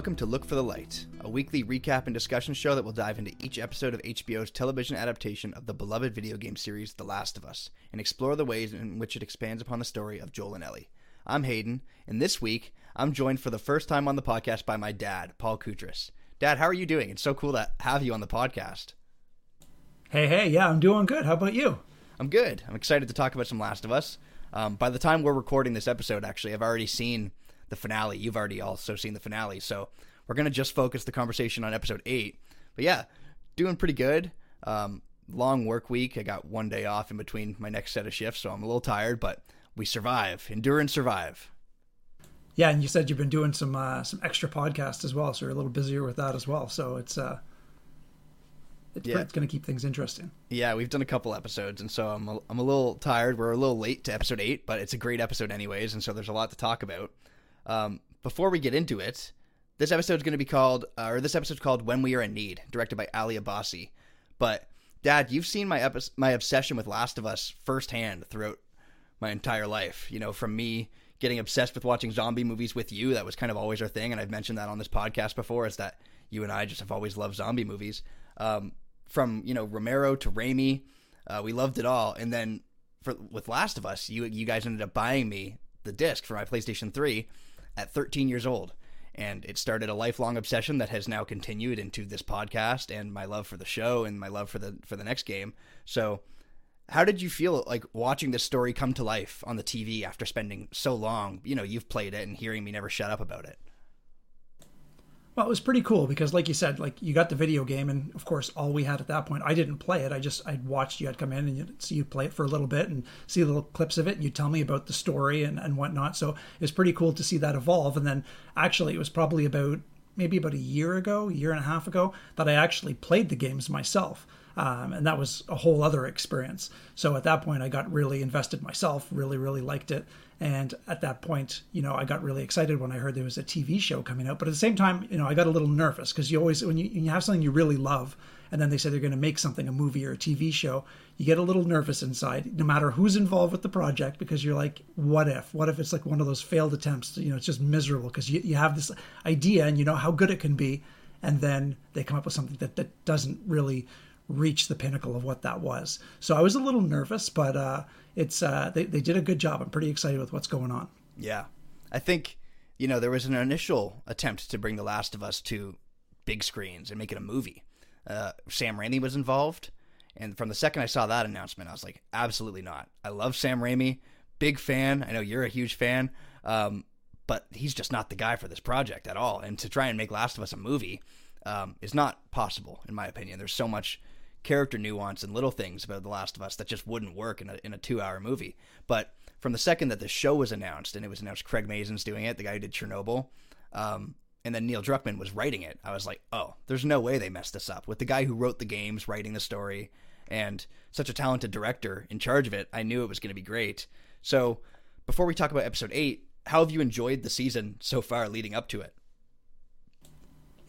Welcome to Look for the Light, a weekly recap and discussion show that will dive into each episode of HBO's television adaptation of the beloved video game series The Last of Us and explore the ways in which it expands upon the story of Joel and Ellie. I'm Hayden, and this week I'm joined for the first time on the podcast by my dad, Paul Koutras. Dad, how are you doing? It's so cool to have you on the podcast. Hey, hey, yeah, I'm doing good. How about you? I'm good. I'm excited to talk about some Last of Us. Um, by the time we're recording this episode, actually, I've already seen the finale. You've already also seen the finale, so we're gonna just focus the conversation on episode eight. But yeah, doing pretty good. Um, long work week. I got one day off in between my next set of shifts, so I'm a little tired, but we survive, endure and survive. Yeah, and you said you've been doing some uh, some extra podcasts as well, so you're a little busier with that as well. So it's uh, it's, Yeah. it's going to keep things interesting. Yeah, we've done a couple episodes, and so I'm a, I'm a little tired. We're a little late to episode eight, but it's a great episode anyways, and so there's a lot to talk about. Um, before we get into it, this episode is going to be called, uh, or this episode's called "When We Are in Need," directed by Ali Abbasi. But Dad, you've seen my epi- my obsession with Last of Us firsthand throughout my entire life. You know, from me getting obsessed with watching zombie movies with you, that was kind of always our thing, and I've mentioned that on this podcast before. Is that you and I just have always loved zombie movies. Um, from you know Romero to Raimi, uh, we loved it all. And then for with Last of Us, you you guys ended up buying me the disc for my PlayStation 3 at 13 years old. And it started a lifelong obsession that has now continued into this podcast and my love for the show and my love for the for the next game. So, how did you feel like watching this story come to life on the TV after spending so long? You know, you've played it and hearing me never shut up about it. Well, it was pretty cool because, like you said, like you got the video game, and of course, all we had at that point. I didn't play it. I just I'd watched you had come in and you'd see you play it for a little bit and see little clips of it, and you tell me about the story and and whatnot. So it was pretty cool to see that evolve. And then actually, it was probably about maybe about a year ago, a year and a half ago, that I actually played the games myself. Um, and that was a whole other experience. So at that point, I got really invested myself, really, really liked it. And at that point, you know, I got really excited when I heard there was a TV show coming out. But at the same time, you know, I got a little nervous because you always, when you, when you have something you really love, and then they say they're going to make something, a movie or a TV show, you get a little nervous inside, no matter who's involved with the project, because you're like, what if? What if it's like one of those failed attempts? You know, it's just miserable because you, you have this idea and you know how good it can be. And then they come up with something that, that doesn't really reach the pinnacle of what that was. So I was a little nervous, but uh, it's uh, they, they did a good job. I'm pretty excited with what's going on. Yeah. I think, you know, there was an initial attempt to bring The Last of Us to big screens and make it a movie. Uh, Sam Raimi was involved. And from the second I saw that announcement, I was like, absolutely not. I love Sam Raimi. Big fan. I know you're a huge fan. Um, but he's just not the guy for this project at all. And to try and make Last of Us a movie um, is not possible, in my opinion. There's so much character nuance and little things about The Last of Us that just wouldn't work in a, in a two hour movie. But from the second that the show was announced, and it was announced Craig Mazin's doing it, the guy who did Chernobyl, um, and then Neil Druckmann was writing it, I was like, oh, there's no way they messed this up. With the guy who wrote the games writing the story and such a talented director in charge of it, I knew it was going to be great. So before we talk about episode eight, how have you enjoyed the season so far leading up to it?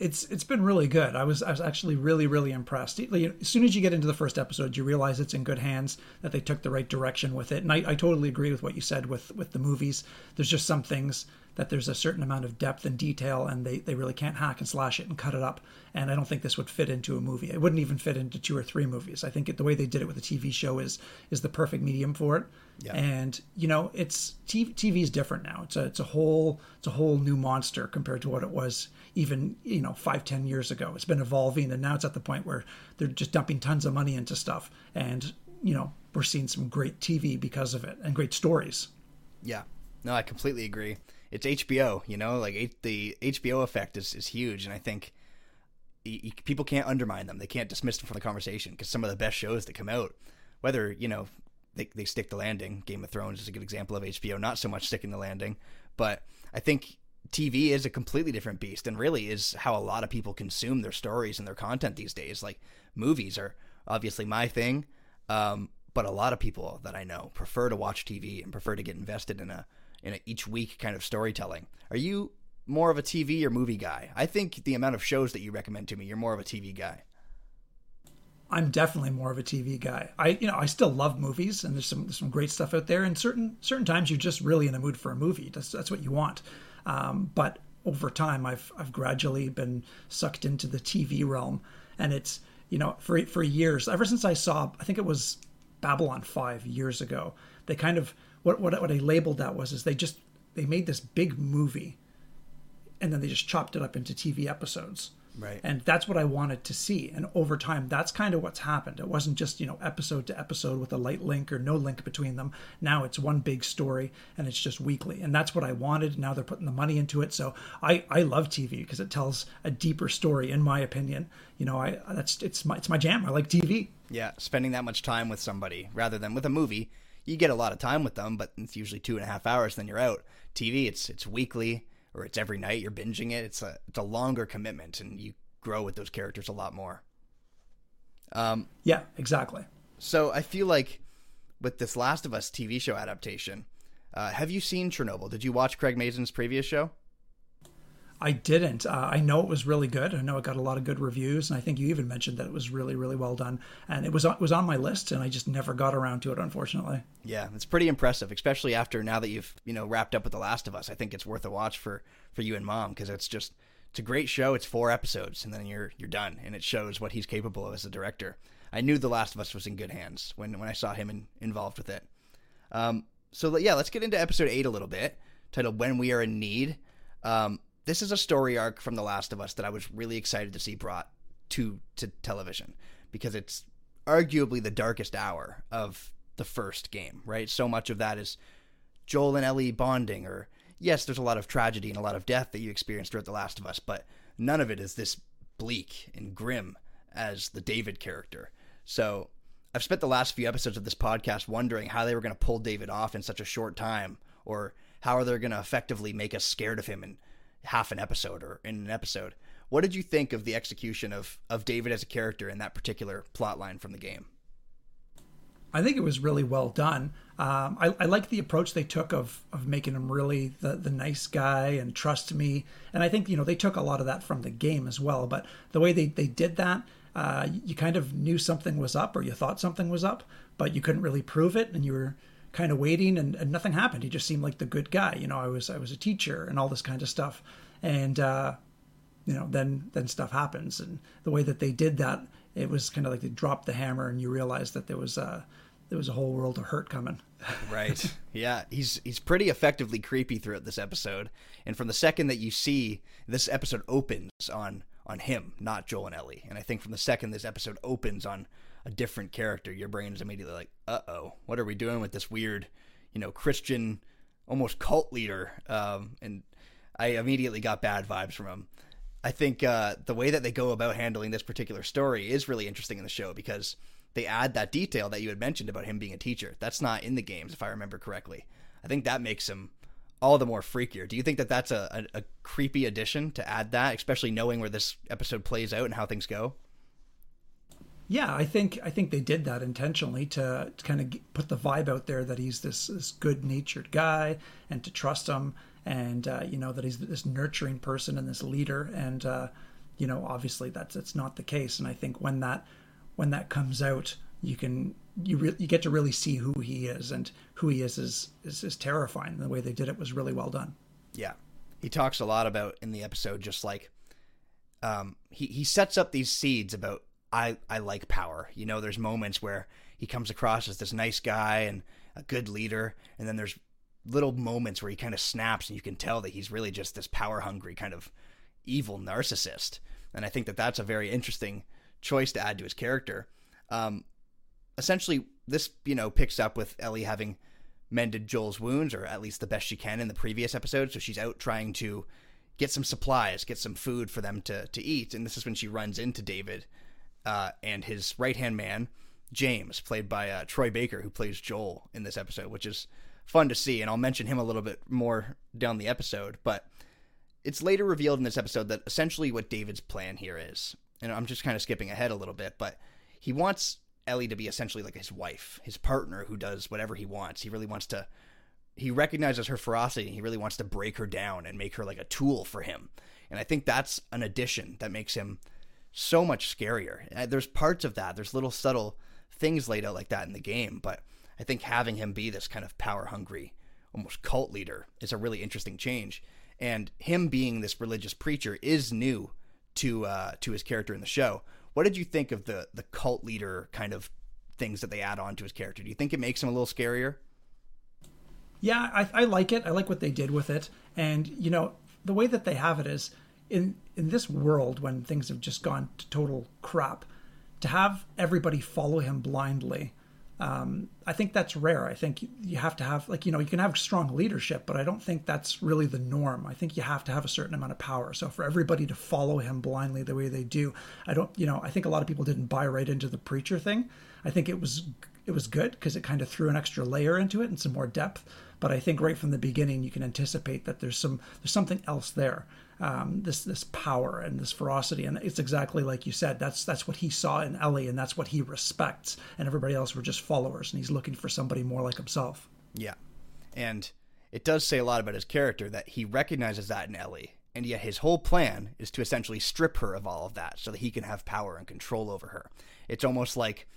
It's it's been really good. I was I was actually really really impressed. As soon as you get into the first episode, you realize it's in good hands. That they took the right direction with it. And I, I totally agree with what you said with with the movies. There's just some things that there's a certain amount of depth and detail, and they they really can't hack and slash it and cut it up. And I don't think this would fit into a movie. It wouldn't even fit into two or three movies. I think it, the way they did it with a TV show is is the perfect medium for it. Yeah. And you know, it's TV, TV is different now. It's a it's a whole it's a whole new monster compared to what it was even you know five ten years ago. It's been evolving, and now it's at the point where they're just dumping tons of money into stuff, and you know we're seeing some great TV because of it and great stories. Yeah, no, I completely agree. It's HBO, you know, like the HBO effect is, is huge, and I think people can't undermine them. They can't dismiss them from the conversation because some of the best shows that come out, whether you know they they stick the landing. Game of Thrones is a good example of HBO, not so much sticking the landing, but I think TV is a completely different beast, and really is how a lot of people consume their stories and their content these days. Like movies are obviously my thing, um, but a lot of people that I know prefer to watch TV and prefer to get invested in a in a each week kind of storytelling. Are you more of a TV or movie guy? I think the amount of shows that you recommend to me, you're more of a TV guy. I'm definitely more of a TV guy. I you know I still love movies, and there's some there's some great stuff out there. And certain certain times you're just really in a mood for a movie. That's that's what you want. Um, but over time, I've I've gradually been sucked into the TV realm, and it's you know for for years ever since I saw I think it was Babylon Five years ago. They kind of what what what I labeled that was is they just they made this big movie, and then they just chopped it up into TV episodes. Right. And that's what I wanted to see. And over time, that's kind of what's happened. It wasn't just, you know, episode to episode with a light link or no link between them. Now it's one big story and it's just weekly. And that's what I wanted. Now they're putting the money into it. So I, I love TV because it tells a deeper story, in my opinion. You know, I that's it's my it's my jam. I like TV. Yeah, spending that much time with somebody rather than with a movie, you get a lot of time with them, but it's usually two and a half hours, then you're out. TV, it's it's weekly or it's every night. You're binging it. It's a it's a longer commitment, and you grow with those characters a lot more. Um, yeah, exactly. So I feel like with this Last of Us TV show adaptation, uh, have you seen Chernobyl? Did you watch Craig Mazin's previous show? I didn't. Uh, I know it was really good. I know it got a lot of good reviews, and I think you even mentioned that it was really, really well done. And it was it was on my list, and I just never got around to it, unfortunately. Yeah, it's pretty impressive, especially after now that you've you know wrapped up with The Last of Us. I think it's worth a watch for for you and mom because it's just it's a great show. It's four episodes, and then you're you're done, and it shows what he's capable of as a director. I knew The Last of Us was in good hands when when I saw him in, involved with it. Um, so yeah, let's get into episode eight a little bit, titled "When We Are in Need." Um, this is a story arc from The Last of Us that I was really excited to see brought to to television because it's arguably the darkest hour of the first game, right? So much of that is Joel and Ellie bonding, or yes, there's a lot of tragedy and a lot of death that you experience throughout The Last of Us, but none of it is this bleak and grim as the David character. So I've spent the last few episodes of this podcast wondering how they were going to pull David off in such a short time, or how are they going to effectively make us scared of him and half an episode or in an episode. What did you think of the execution of of David as a character in that particular plot line from the game? I think it was really well done. Um, I, I like the approach they took of of making him really the the nice guy and trust me. And I think you know they took a lot of that from the game as well. But the way they they did that, uh, you kind of knew something was up or you thought something was up, but you couldn't really prove it, and you were kind of waiting and, and nothing happened. He just seemed like the good guy. You know, I was I was a teacher and all this kind of stuff. And uh, you know, then then stuff happens. And the way that they did that, it was kind of like they dropped the hammer and you realized that there was a there was a whole world of hurt coming. right. Yeah. He's he's pretty effectively creepy throughout this episode. And from the second that you see this episode opens on on him, not Joel and Ellie. And I think from the second this episode opens on a different character, your brain is immediately like, "Uh oh, what are we doing with this weird, you know, Christian, almost cult leader?" Um, and I immediately got bad vibes from him. I think uh, the way that they go about handling this particular story is really interesting in the show because they add that detail that you had mentioned about him being a teacher. That's not in the games, if I remember correctly. I think that makes him all the more freakier. Do you think that that's a, a, a creepy addition to add that, especially knowing where this episode plays out and how things go? Yeah, I think I think they did that intentionally to, to kind of put the vibe out there that he's this this good natured guy and to trust him and uh, you know that he's this nurturing person and this leader and uh, you know obviously that's that's not the case. And I think when that when that comes out you can you re- you get to really see who he is and who he is is is, is terrifying. The way they did it was really well done. Yeah, he talks a lot about in the episode just like um, he he sets up these seeds about I I like power. You know, there's moments where he comes across as this nice guy and a good leader, and then there's little moments where he kind of snaps, and you can tell that he's really just this power hungry kind of evil narcissist. And I think that that's a very interesting choice to add to his character. Um, essentially, this you know picks up with Ellie having mended Joel's wounds, or at least the best she can in the previous episode. So she's out trying to get some supplies, get some food for them to to eat, and this is when she runs into David uh, and his right hand man, James, played by uh, Troy Baker, who plays Joel in this episode, which is fun to see. And I'll mention him a little bit more down the episode. But it's later revealed in this episode that essentially what David's plan here is, and I'm just kind of skipping ahead a little bit, but he wants Ellie to be essentially like his wife, his partner who does whatever he wants. He really wants to. He recognizes her ferocity. And he really wants to break her down and make her like a tool for him. And I think that's an addition that makes him so much scarier. Uh, there's parts of that. There's little subtle things laid out like that in the game, but I think having him be this kind of power hungry, almost cult leader is a really interesting change. and him being this religious preacher is new to uh, to his character in the show. What did you think of the the cult leader kind of things that they add on to his character? Do you think it makes him a little scarier? Yeah, I, I like it. I like what they did with it, and you know the way that they have it is in in this world when things have just gone to total crap, to have everybody follow him blindly. Um, I think that's rare. I think you have to have like you know you can have strong leadership, but I don't think that's really the norm. I think you have to have a certain amount of power. So for everybody to follow him blindly the way they do, I don't you know I think a lot of people didn't buy right into the preacher thing. I think it was it was good because it kind of threw an extra layer into it and some more depth. But I think right from the beginning, you can anticipate that there's some there's something else there. Um, this this power and this ferocity, and it's exactly like you said. That's that's what he saw in Ellie, and that's what he respects. And everybody else were just followers, and he's looking for somebody more like himself. Yeah, and it does say a lot about his character that he recognizes that in Ellie, and yet his whole plan is to essentially strip her of all of that so that he can have power and control over her. It's almost like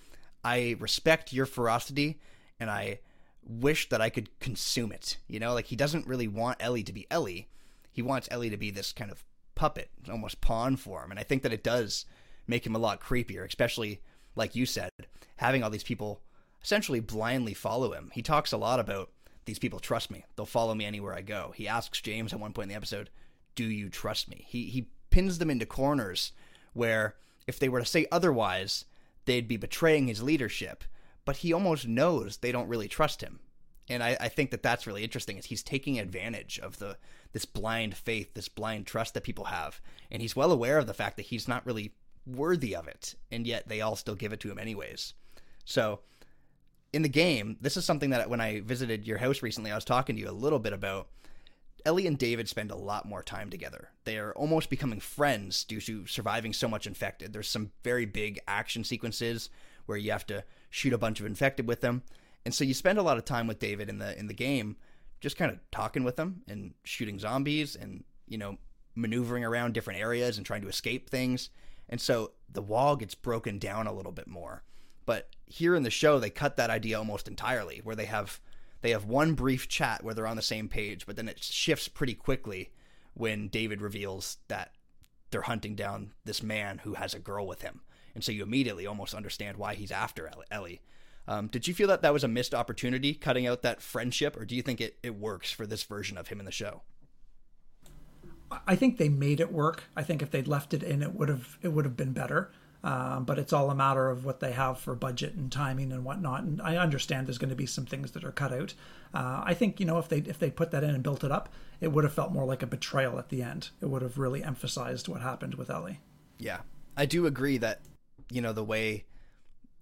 I respect your ferocity, and I wish that I could consume it. You know, like he doesn't really want Ellie to be Ellie. He wants Ellie to be this kind of puppet, almost pawn for him. And I think that it does make him a lot creepier, especially like you said, having all these people essentially blindly follow him. He talks a lot about these people trust me. They'll follow me anywhere I go. He asks James at one point in the episode, "Do you trust me?" He he pins them into corners where if they were to say otherwise, they'd be betraying his leadership but he almost knows they don't really trust him. And I, I think that that's really interesting. Is he's taking advantage of the this blind faith, this blind trust that people have, and he's well aware of the fact that he's not really worthy of it, and yet they all still give it to him anyways. So, in the game, this is something that when I visited your house recently, I was talking to you a little bit about. Ellie and David spend a lot more time together. They are almost becoming friends due to surviving so much infected. There's some very big action sequences where you have to shoot a bunch of infected with them. And so you spend a lot of time with David in the in the game just kind of talking with him and shooting zombies and you know maneuvering around different areas and trying to escape things. And so the wall gets broken down a little bit more. But here in the show they cut that idea almost entirely where they have they have one brief chat where they're on the same page, but then it shifts pretty quickly when David reveals that they're hunting down this man who has a girl with him and so you immediately almost understand why he's after Ellie. Um, did you feel that that was a missed opportunity, cutting out that friendship, or do you think it, it works for this version of him in the show? I think they made it work. I think if they'd left it in, it would have it would have been better. Um, but it's all a matter of what they have for budget and timing and whatnot. And I understand there's going to be some things that are cut out. Uh, I think you know if they if they put that in and built it up, it would have felt more like a betrayal at the end. It would have really emphasized what happened with Ellie. Yeah, I do agree that you know the way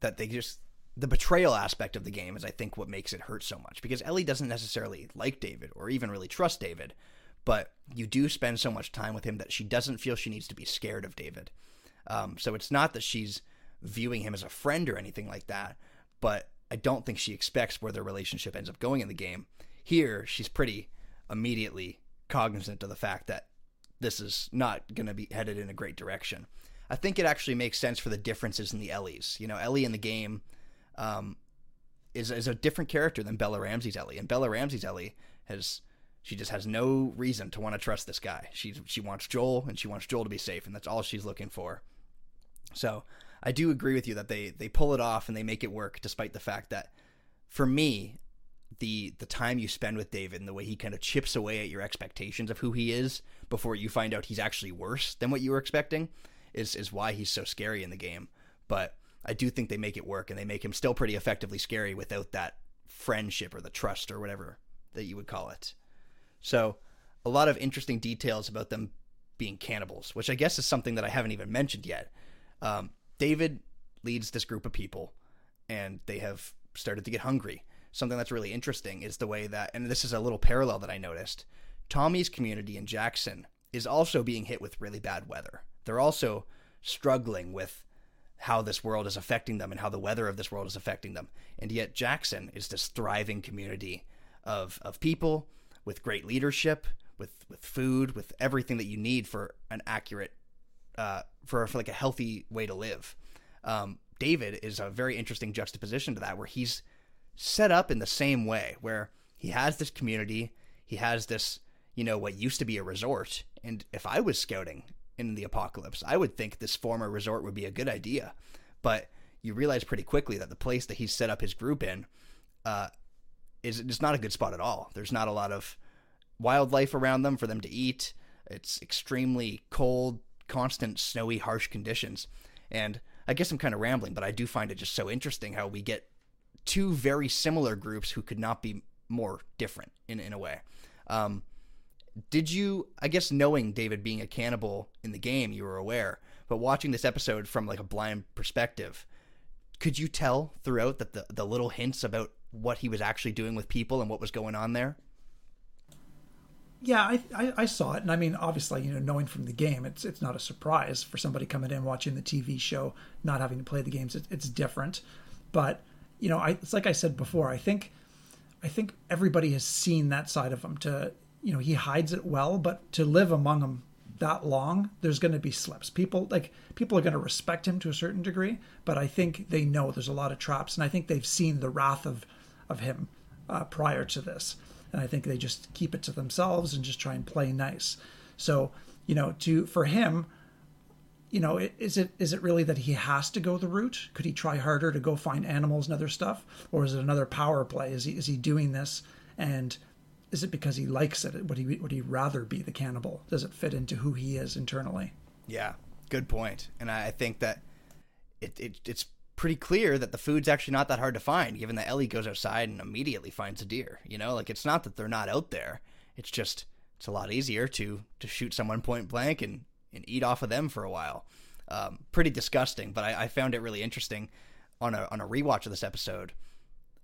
that they just the betrayal aspect of the game is I think what makes it hurt so much because Ellie doesn't necessarily like David or even really trust David, but you do spend so much time with him that she doesn't feel she needs to be scared of David. Um, so it's not that she's viewing him as a friend or anything like that, but I don't think she expects where their relationship ends up going in the game. Here, she's pretty immediately cognizant of the fact that this is not going to be headed in a great direction. I think it actually makes sense for the differences in the Ellies. You know, Ellie in the game um, is is a different character than Bella Ramsey's Ellie, and Bella Ramsey's Ellie has she just has no reason to want to trust this guy. She she wants Joel, and she wants Joel to be safe, and that's all she's looking for. So I do agree with you that they they pull it off and they make it work, despite the fact that for me, the the time you spend with David and the way he kind of chips away at your expectations of who he is before you find out he's actually worse than what you were expecting is is why he's so scary in the game. But I do think they make it work and they make him still pretty effectively scary without that friendship or the trust or whatever that you would call it. So, a lot of interesting details about them being cannibals, which I guess is something that I haven't even mentioned yet. Um, David leads this group of people, and they have started to get hungry. Something that's really interesting is the way that, and this is a little parallel that I noticed. Tommy's community in Jackson is also being hit with really bad weather they're also struggling with how this world is affecting them and how the weather of this world is affecting them. And yet Jackson is this thriving community of of people with great leadership, with with food, with everything that you need for an accurate uh, for for like a healthy way to live. Um, David is a very interesting juxtaposition to that, where he's set up in the same way, where he has this community, he has this you know, what used to be a resort. And if I was scouting in the apocalypse, I would think this former resort would be a good idea. But you realize pretty quickly that the place that he's set up his group in uh, is is not a good spot at all. There's not a lot of wildlife around them for them to eat. It's extremely cold, constant, snowy, harsh conditions. And I guess I'm kind of rambling, but I do find it just so interesting how we get two very similar groups who could not be more different in, in a way. Um, did you, I guess, knowing David being a cannibal in the game, you were aware, but watching this episode from like a blind perspective, could you tell throughout that the, the little hints about what he was actually doing with people and what was going on there? Yeah, I, I, I saw it, and I mean, obviously, you know, knowing from the game, it's it's not a surprise for somebody coming in watching the TV show, not having to play the games. It, it's different, but you know, I, it's like I said before. I think, I think everybody has seen that side of him. To you know, he hides it well, but to live among them that long, there's going to be slips. People like people are going to respect him to a certain degree, but I think they know there's a lot of traps, and I think they've seen the wrath of of him uh, prior to this and I think they just keep it to themselves and just try and play nice. So you know, to for him, you know, is it is it really that he has to go the route? Could he try harder to go find animals and other stuff, or is it another power play? Is he is he doing this and is it because he likes it? Would he would he rather be the cannibal? Does it fit into who he is internally? Yeah, good point. And I think that it, it it's pretty clear that the food's actually not that hard to find, given that Ellie goes outside and immediately finds a deer. You know, like it's not that they're not out there. It's just it's a lot easier to to shoot someone point blank and and eat off of them for a while. Um, pretty disgusting, but I, I, found it really interesting on a on a rewatch of this episode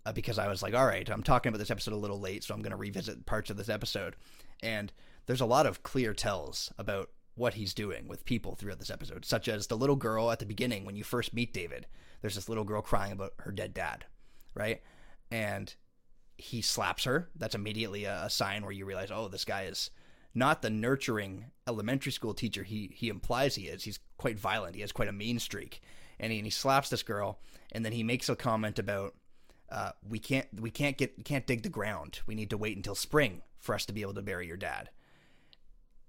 uh, because I was like, all right, I'm talking about this episode a little late, so I'm going to revisit parts of this episode, and there's a lot of clear tells about what he's doing with people throughout this episode, such as the little girl at the beginning when you first meet David there's this little girl crying about her dead dad, right? And he slaps her. That's immediately a, a sign where you realize, oh, this guy is not the nurturing elementary school teacher he he implies he is. He's quite violent. He has quite a mean streak, and he, and he slaps this girl, and then he makes a comment about uh, we can't we can't get can't dig the ground. We need to wait until spring for us to be able to bury your dad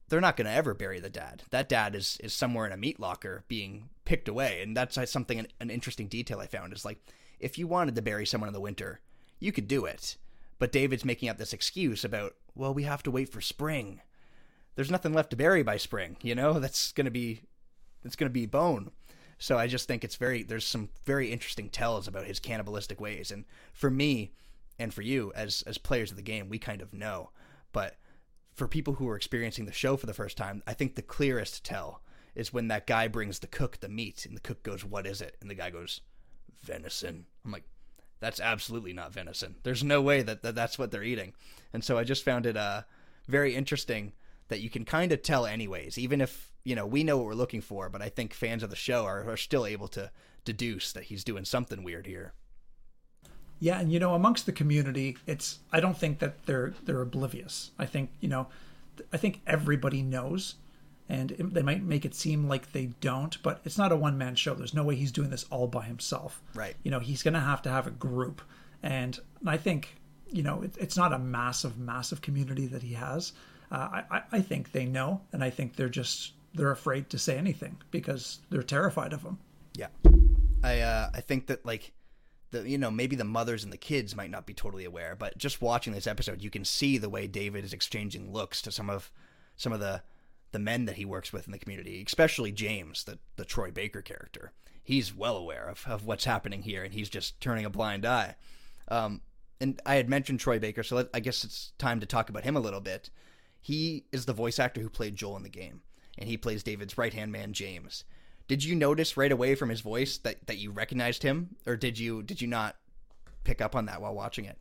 they're not going to ever bury the dad. That dad is is somewhere in a meat locker being picked away, and that's something an interesting detail I found is like if you wanted to bury someone in the winter, you could do it. But David's making up this excuse about, well, we have to wait for spring. There's nothing left to bury by spring, you know? That's going to be it's going to be bone. So I just think it's very there's some very interesting tells about his cannibalistic ways and for me and for you as as players of the game, we kind of know. But for people who are experiencing the show for the first time, I think the clearest tell is when that guy brings the cook the meat and the cook goes, What is it? And the guy goes, Venison. I'm like, That's absolutely not venison. There's no way that, that that's what they're eating. And so I just found it uh, very interesting that you can kind of tell, anyways, even if, you know, we know what we're looking for, but I think fans of the show are, are still able to deduce that he's doing something weird here. Yeah, and you know, amongst the community, it's I don't think that they're they're oblivious. I think you know, I think everybody knows, and it, they might make it seem like they don't, but it's not a one man show. There's no way he's doing this all by himself. Right. You know, he's going to have to have a group, and I think you know it, it's not a massive, massive community that he has. Uh, I I think they know, and I think they're just they're afraid to say anything because they're terrified of him. Yeah, I uh, I think that like the you know maybe the mothers and the kids might not be totally aware, but just watching this episode, you can see the way David is exchanging looks to some of some of the the men that he works with in the community, especially James, the the Troy Baker character. He's well aware of, of what's happening here, and he's just turning a blind eye. Um, and I had mentioned Troy Baker, so let, I guess it's time to talk about him a little bit. He is the voice actor who played Joel in the game, and he plays David's right hand man, James. Did you notice right away from his voice that, that you recognized him, or did you did you not pick up on that while watching it?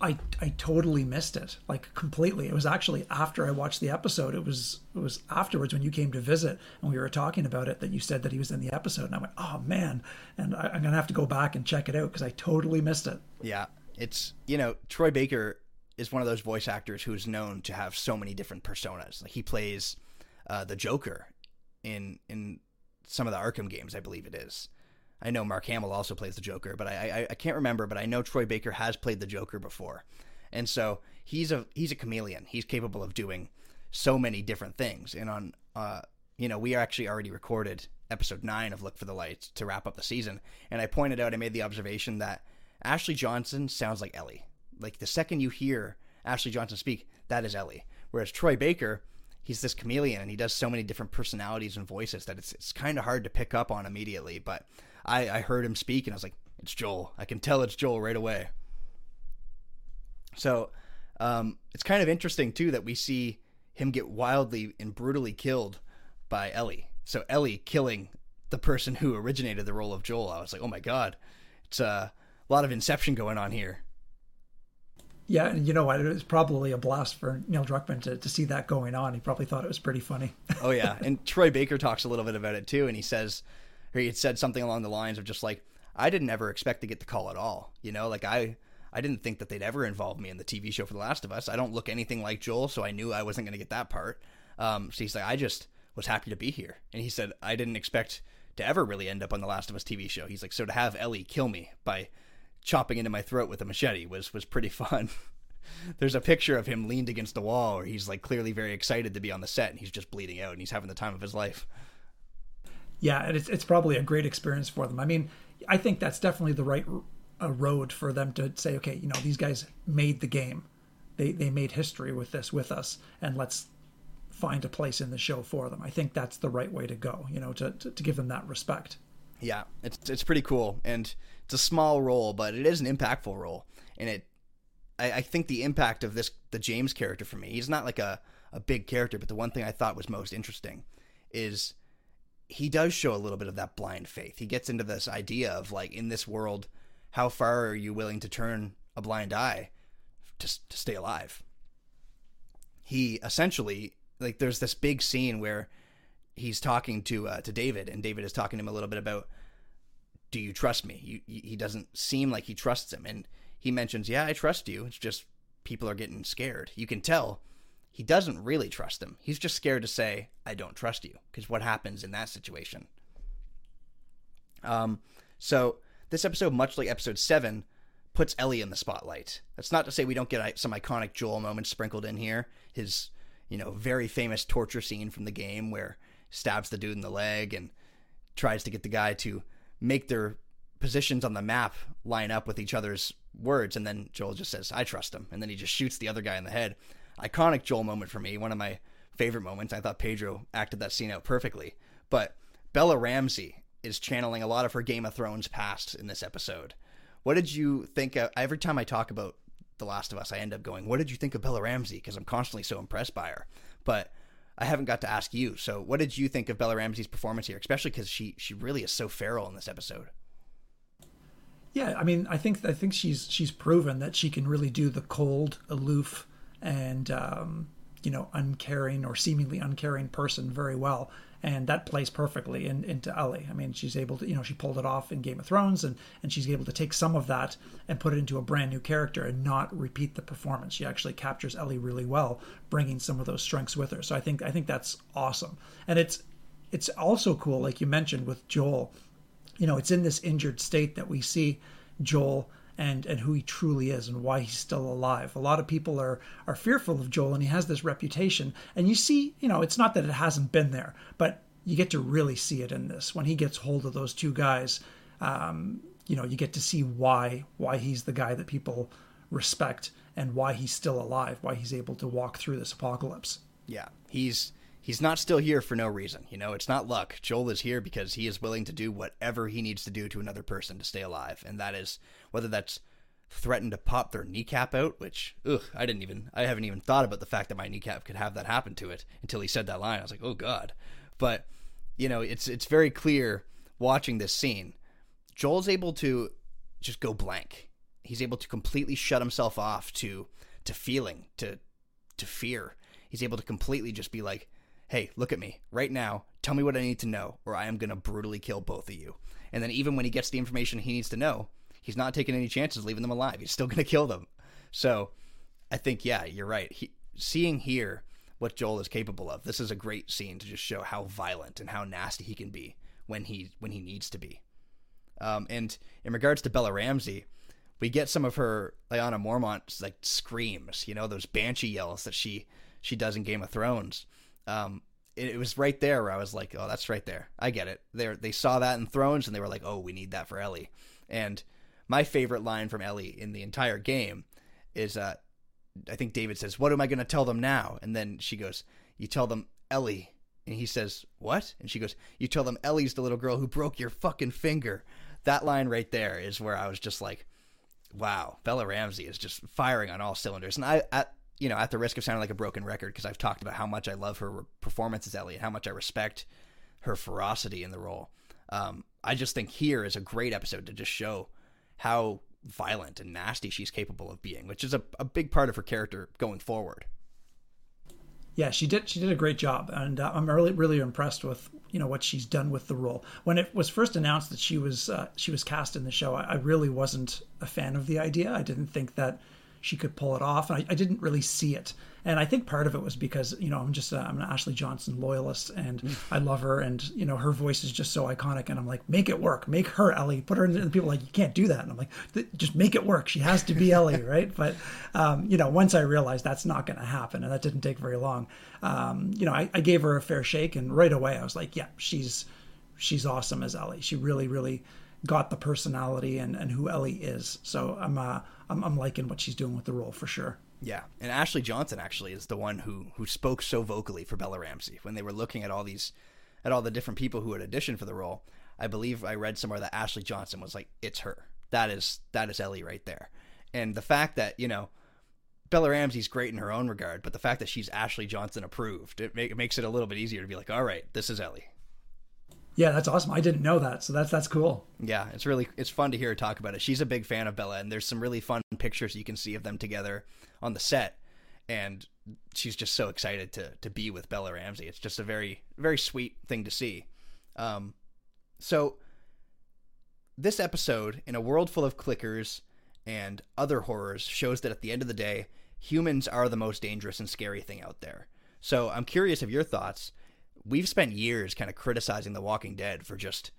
I I totally missed it, like completely. It was actually after I watched the episode. It was it was afterwards when you came to visit and we were talking about it that you said that he was in the episode, and I went, oh man, and I, am gonna have to go back and check it out because I totally missed it. Yeah, it's you know Troy Baker is one of those voice actors who's known to have so many different personas. Like he plays uh, the Joker in in some of the Arkham games, I believe it is. I know Mark Hamill also plays the Joker, but I, I, I can't remember. But I know Troy Baker has played the Joker before, and so he's a he's a chameleon. He's capable of doing so many different things. And on uh, you know, we actually already recorded episode nine of Look for the Lights to wrap up the season, and I pointed out I made the observation that Ashley Johnson sounds like Ellie. Like the second you hear Ashley Johnson speak, that is Ellie. Whereas Troy Baker, he's this chameleon and he does so many different personalities and voices that it's it's kind of hard to pick up on immediately. But I, I heard him speak and I was like, it's Joel. I can tell it's Joel right away. So um, it's kind of interesting too that we see him get wildly and brutally killed by Ellie. So Ellie killing the person who originated the role of Joel. I was like, oh my god, it's uh, a lot of Inception going on here. Yeah, and you know what? It was probably a blast for Neil Druckmann to, to see that going on. He probably thought it was pretty funny. oh yeah, and Troy Baker talks a little bit about it too, and he says, or he had said something along the lines of just like, I didn't ever expect to get the call at all. You know, like I I didn't think that they'd ever involve me in the TV show for The Last of Us. I don't look anything like Joel, so I knew I wasn't going to get that part. Um, so he's like, I just was happy to be here, and he said I didn't expect to ever really end up on The Last of Us TV show. He's like, so to have Ellie kill me by chopping into my throat with a machete was was pretty fun. There's a picture of him leaned against the wall where he's like clearly very excited to be on the set and he's just bleeding out and he's having the time of his life. Yeah, and it's it's probably a great experience for them. I mean, I think that's definitely the right road for them to say, okay, you know, these guys made the game. They they made history with this with us and let's find a place in the show for them. I think that's the right way to go, you know, to, to, to give them that respect. Yeah, it's it's pretty cool, and it's a small role, but it is an impactful role, and it. I, I think the impact of this the James character for me, he's not like a a big character, but the one thing I thought was most interesting is he does show a little bit of that blind faith. He gets into this idea of like in this world, how far are you willing to turn a blind eye to to stay alive? He essentially like there's this big scene where he's talking to uh, to David, and David is talking to him a little bit about, "Do you trust me?" You, he doesn't seem like he trusts him, and he mentions, "Yeah, I trust you. It's just people are getting scared. You can tell." He doesn't really trust him. He's just scared to say, "I don't trust you," because what happens in that situation? Um, so this episode, much like episode seven, puts Ellie in the spotlight. That's not to say we don't get some iconic Joel moments sprinkled in here. His you know, very famous torture scene from the game where stabs the dude in the leg and tries to get the guy to make their positions on the map line up with each other's words and then Joel just says I trust him and then he just shoots the other guy in the head. Iconic Joel moment for me, one of my favorite moments. I thought Pedro acted that scene out perfectly. But Bella Ramsey is channeling a lot of her Game of Thrones past in this episode. What did you think of, every time I talk about the Last of Us, I end up going, "What did you think of Bella Ramsey?" Because I'm constantly so impressed by her. But I haven't got to ask you. So, what did you think of Bella Ramsey's performance here, especially because she she really is so feral in this episode? Yeah, I mean, I think I think she's she's proven that she can really do the cold, aloof, and um, you know, uncaring or seemingly uncaring person very well and that plays perfectly in, into Ellie. I mean, she's able to, you know, she pulled it off in Game of Thrones, and and she's able to take some of that and put it into a brand new character and not repeat the performance. She actually captures Ellie really well, bringing some of those strengths with her. So I think I think that's awesome, and it's it's also cool, like you mentioned with Joel. You know, it's in this injured state that we see Joel and and who he truly is and why he's still alive. A lot of people are are fearful of Joel, and he has this reputation. And you see, you know, it's not that it hasn't been there, but you get to really see it in this when he gets hold of those two guys. Um, you know, you get to see why why he's the guy that people respect and why he's still alive, why he's able to walk through this apocalypse. Yeah, he's he's not still here for no reason. You know, it's not luck. Joel is here because he is willing to do whatever he needs to do to another person to stay alive, and that is whether that's threatened to pop their kneecap out, which ugh, I didn't even I haven't even thought about the fact that my kneecap could have that happen to it until he said that line. I was like, "Oh god." But, you know, it's it's very clear watching this scene. Joel's able to just go blank. He's able to completely shut himself off to to feeling, to to fear. He's able to completely just be like, "Hey, look at me right now. Tell me what I need to know or I am to brutally kill both of you." And then even when he gets the information he needs to know, he's not taking any chances leaving them alive. He's still going to kill them. So I think, yeah, you're right. He, seeing here what Joel is capable of, this is a great scene to just show how violent and how nasty he can be when he when he needs to be. Um, and in regards to Bella Ramsey, we get some of her Lyanna Mormont's like screams, you know, those banshee yells that she she does in Game of Thrones. Um, it, it, was right there where I was like, oh, that's right there. I get it. They they saw that in Thrones and they were like, oh, we need that for Ellie. And my favorite line from Ellie in the entire game is, uh, I think David says, "What am I going to tell them now?" And then she goes, "You tell them Ellie." And he says, "What?" And she goes, "You tell them Ellie's the little girl who broke your fucking finger." That line right there is where I was just like, "Wow, Bella Ramsey is just firing on all cylinders." And I, you know, at the risk of sounding like a broken record, because I've talked about how much I love her performance as Ellie and how much I respect her ferocity in the role. Um, I just think here is a great episode to just show how violent and nasty she's capable of being, which is a, a big part of her character going forward. Yeah, she did. She did a great job, and uh, I'm really, really impressed with you know what she's done with the role. When it was first announced that she was uh, she was cast in the show, I, I really wasn't a fan of the idea. I didn't think that she could pull it off. And I, I, didn't really see it. And I think part of it was because, you know, I'm just, a, I'm an Ashley Johnson loyalist and mm. I love her. And, you know, her voice is just so iconic. And I'm like, make it work. Make her Ellie. Put her in. And people like, you can't do that. And I'm like, just make it work. She has to be Ellie, right? But, um, you know, once I realized that's not going to happen, and that didn't take very long, um, you know, I, I gave her a fair shake. And right away I was like, yeah, she's, she's awesome as Ellie. She really, really got the personality and, and who Ellie is. So I'm, uh, I'm, I'm liking what she's doing with the role for sure. Yeah, and Ashley Johnson actually is the one who who spoke so vocally for Bella Ramsey when they were looking at all these at all the different people who had auditioned for the role. I believe I read somewhere that Ashley Johnson was like, "It's her. That is that is Ellie right there." And the fact that you know Bella Ramsey's great in her own regard, but the fact that she's Ashley Johnson approved, it, make, it makes it a little bit easier to be like, "All right, this is Ellie." Yeah, that's awesome. I didn't know that, so that's that's cool. Yeah, it's really it's fun to hear her talk about it. She's a big fan of Bella, and there's some really fun pictures you can see of them together on the set, and she's just so excited to to be with Bella Ramsey. It's just a very very sweet thing to see. Um, so this episode, in a world full of clickers and other horrors, shows that at the end of the day, humans are the most dangerous and scary thing out there. So I'm curious of your thoughts we've spent years kind of criticizing The Walking Dead for just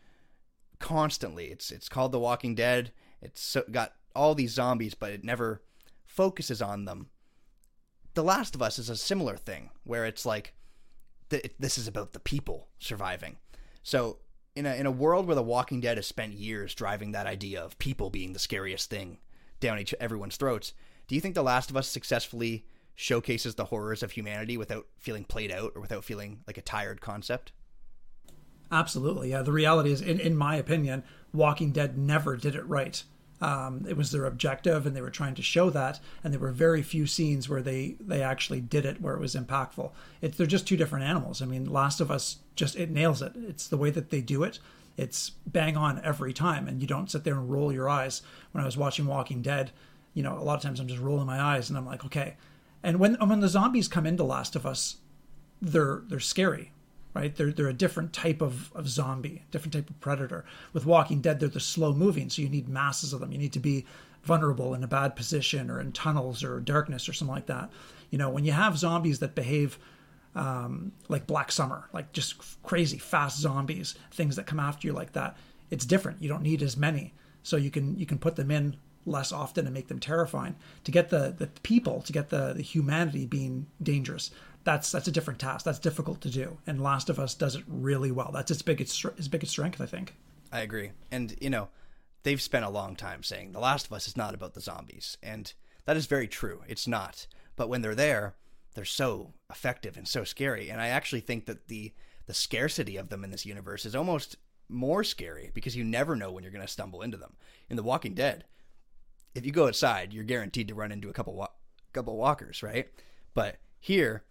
constantly. It's it's called The Walking Dead. It's got all these zombies, but it never focuses on them. The Last of Us is a similar thing where it's like th- this is about the people surviving. So in a in a world where The Walking Dead has spent years driving that idea of people being the scariest thing down each everyone's throats, do you think The Last of Us successfully showcases the horrors of humanity without feeling played out or without feeling like a tired concept. Absolutely. Yeah. The reality is, in, in my opinion, Walking Dead never did it right. Um, it was their objective, and they were trying to show that. And there were very few scenes where they they actually did it, where it was impactful. It's they're just two different animals. I mean, Last of Us just it nails it. It's the way that they do it. It's bang on every time, and you don't sit there and roll your eyes. When I was watching Walking Dead, you know, a lot of times I'm just rolling my eyes, and I'm like, okay, and when when the zombies come into Last of Us, they're they're scary, right? They're they're a different type of, of zombie, different type of predator. With Walking Dead, they're the slow moving, so you need masses of them. You need to be vulnerable in a bad position or in tunnels or darkness or something like that. You know, when you have zombies that behave um, like Black Summer, like just crazy fast zombies, things that come after you like that, it's different. You don't need as many, so you can you can put them in less often and make them terrifying. To get the the people, to get the, the humanity being dangerous, that's that's a different task. That's difficult to do. And Last of Us does it really well. That's its biggest its biggest strength, I think. I agree. And you know, they've spent a long time saying The Last of Us is not about the zombies, and that is very true. It's not. But when they're there, they're so effective and so scary. And I actually think that the the scarcity of them in this universe is almost more scary because you never know when you're going to stumble into them. In The Walking Dead, if you go outside, you're guaranteed to run into a couple wa- couple walkers, right? But here,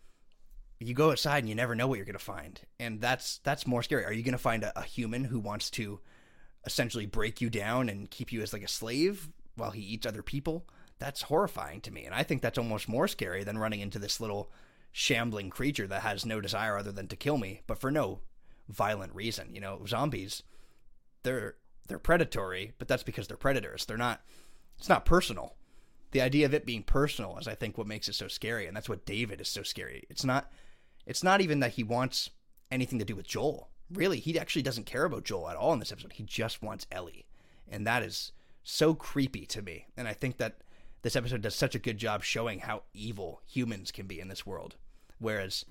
you go outside and you never know what you're going to find, and that's that's more scary. Are you going to find a, a, human who wants to essentially break you down and keep you as like a slave while he eats other people? That's horrifying to me, and I think that's almost more scary than running into this little shambling creature that has no desire other than to kill me, but for no violent reason. You know, zombies, they're they're predatory, but that's because they're predators. They're not it's not personal. The idea of it being personal is I think what makes it so scary and that's what David is so scary. It's not it's not even that he wants anything to do with Joel. Really, he actually doesn't care about Joel at all in this episode. He just wants Ellie. And that is so creepy to me. And I think that this episode does such a good job showing how evil humans can be in this world. Whereas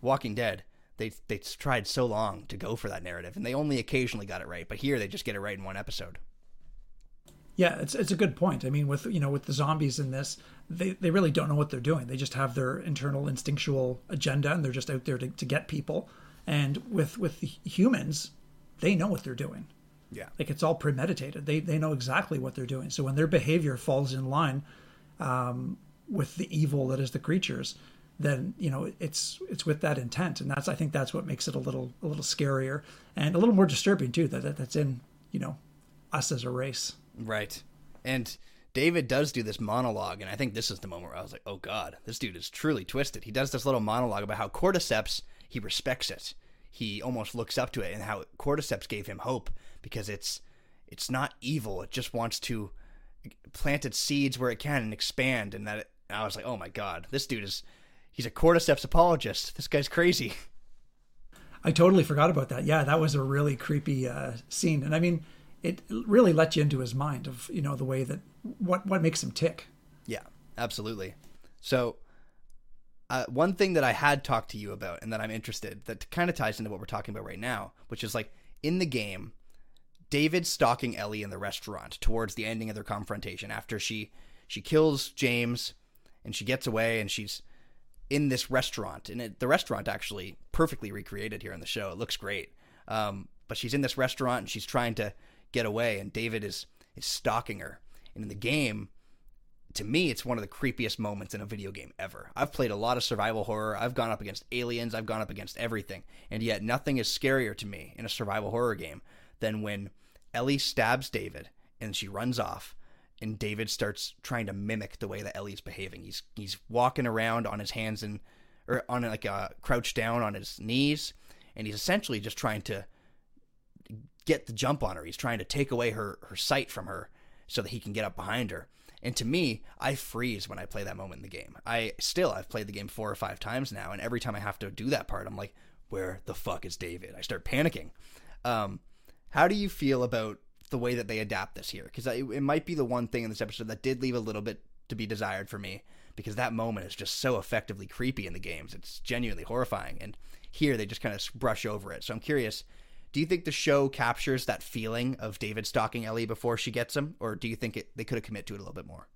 Walking Dead, they they tried so long to go for that narrative, and they only occasionally got it right. But here, they just get it right in one episode. Yeah, it's it's a good point. I mean, with you know with the zombies in this, they they really don't know what they're doing. They just have their internal instinctual agenda, and they're just out there to, to get people. And with with humans, they know what they're doing. Yeah, like it's all premeditated. They they know exactly what they're doing. So when their behavior falls in line um, with the evil that is the creatures, then you know it's it's with that intent, and that's I think that's what makes it a little a little scarier and a little more disturbing too. That, that that's in you know us as a race. Right. And David does do this monologue, and I think this is the moment where I was like, oh God, this dude is truly twisted. He does this little monologue about how Cordyceps, he respects it. He almost looks up to it and how Cordyceps gave him hope because it's it's not evil. It just wants to plant its seeds where it can and expand. And that it, I was like, oh my God, this dude is he's a Cordyceps apologist. This guy's crazy. I totally forgot about that. Yeah, that was a really creepy uh, scene. And I mean, it really lets you into his mind of you know the way that what what makes him tick. Yeah, absolutely. So, uh, one thing that I had talked to you about and that I'm interested that kind of ties into what we're talking about right now, which is like in the game, David stalking Ellie in the restaurant towards the ending of their confrontation after she she kills James and she gets away and she's in this restaurant and it, the restaurant actually perfectly recreated here in the show. It looks great. Um, but she's in this restaurant and she's trying to get away, and David is is stalking her. And in the game, to me, it's one of the creepiest moments in a video game ever. I've played a lot of survival horror. I've gone up against aliens. I've gone up against everything, and yet nothing is scarier to me in a survival horror game than when Ellie stabs David and she runs off, and David starts trying to mimic the way that Ellie's behaving. He's he's walking around on his hands and or on like a crouched down on his knees, and he's essentially just trying to get the jump on her. He's trying to take away her her sight from her so that he can get up behind her. And to me, I freeze when I play that moment in the game. I still I've played the game four or five times now, and every time I have to do that part, I'm like, where the fuck is David? I start panicking. Um, how do you feel about the way that they adapt this here? Because it, it might be the one thing in this episode that did leave a little bit to be desired for me, because that moment is just so effectively creepy in the games. It's genuinely horrifying, and here they just kind of brush over it. So I'm curious do you think the show captures that feeling of David stalking Ellie before she gets him, or do you think it, they could have committed to it a little bit more?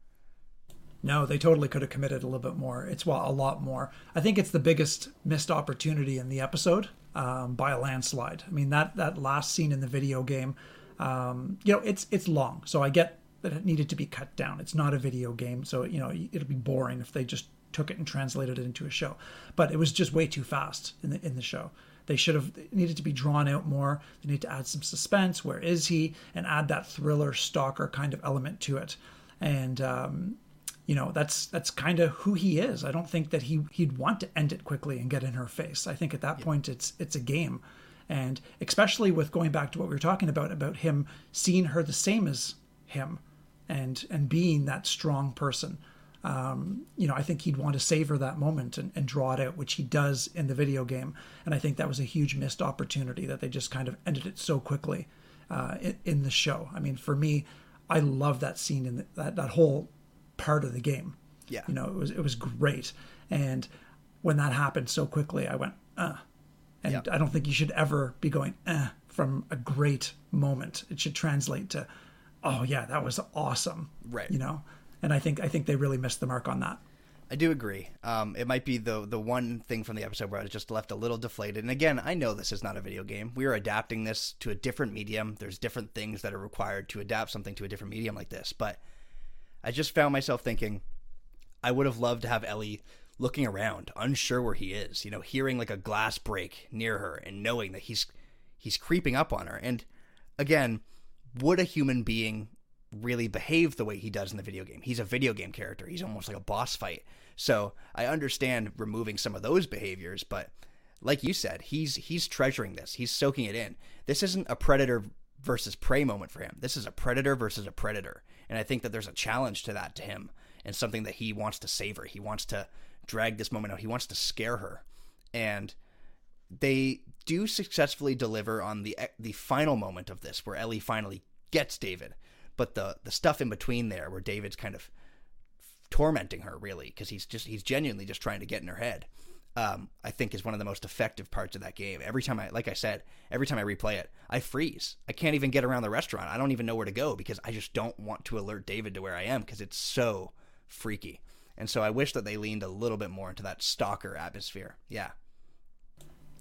No, they totally could have committed a little bit more. It's well, a lot more. I think it's the biggest missed opportunity in the episode um, by a landslide. I mean that that last scene in the video game, um, you know, it's it's long, so I get that it needed to be cut down. It's not a video game, so you know it'll be boring if they just took it and translated it into a show. But it was just way too fast in the in the show. They should have needed to be drawn out more. They need to add some suspense. Where is he? And add that thriller stalker kind of element to it. And um, you know that's that's kind of who he is. I don't think that he he'd want to end it quickly and get in her face. I think at that yeah. point it's it's a game, and especially with going back to what we were talking about about him seeing her the same as him, and and being that strong person um, you know, I think he'd want to savor that moment and, and, draw it out, which he does in the video game. And I think that was a huge missed opportunity that they just kind of ended it so quickly uh, in, in, the show. I mean, for me, I love that scene in the, that that whole part of the game. Yeah, you know, it was it was great. And when that happened so quickly, I went, uh. And yep. I don't think you should ever be going, eh, from a great moment. It should translate to, oh yeah, that was awesome. Right. You know and I think I think they really missed the mark on that. I do agree. Um, it might be the the one thing from the episode where I was just left a little deflated. And again, I know this is not a video game. We are adapting this to a different medium. There's different things that are required to adapt something to a different medium like this. But I just found myself thinking, I would have loved to have Ellie looking around, unsure where he is. You know, hearing like a glass break near her and knowing that he's he's creeping up on her. And again, would a human being really behave the way he does in the video game. He's a video game character. He's almost like a boss fight. So I understand removing some of those behaviors, but like you said, he's he's treasuring this. He's soaking it in. This isn't a predator versus prey moment for him. This is a predator versus a predator. And I think that there's a challenge to that to him and something that he wants to savor. He wants to drag this moment out. He wants to scare her. And they do successfully deliver on the the final moment of this where Ellie finally gets David but the the stuff in between there where David's kind of tormenting her really because he's just he's genuinely just trying to get in her head. Um, I think is one of the most effective parts of that game. Every time I, like I said, every time I replay it, I freeze. I can't even get around the restaurant. I don't even know where to go because I just don't want to alert David to where I am because it's so freaky. And so I wish that they leaned a little bit more into that stalker atmosphere. Yeah.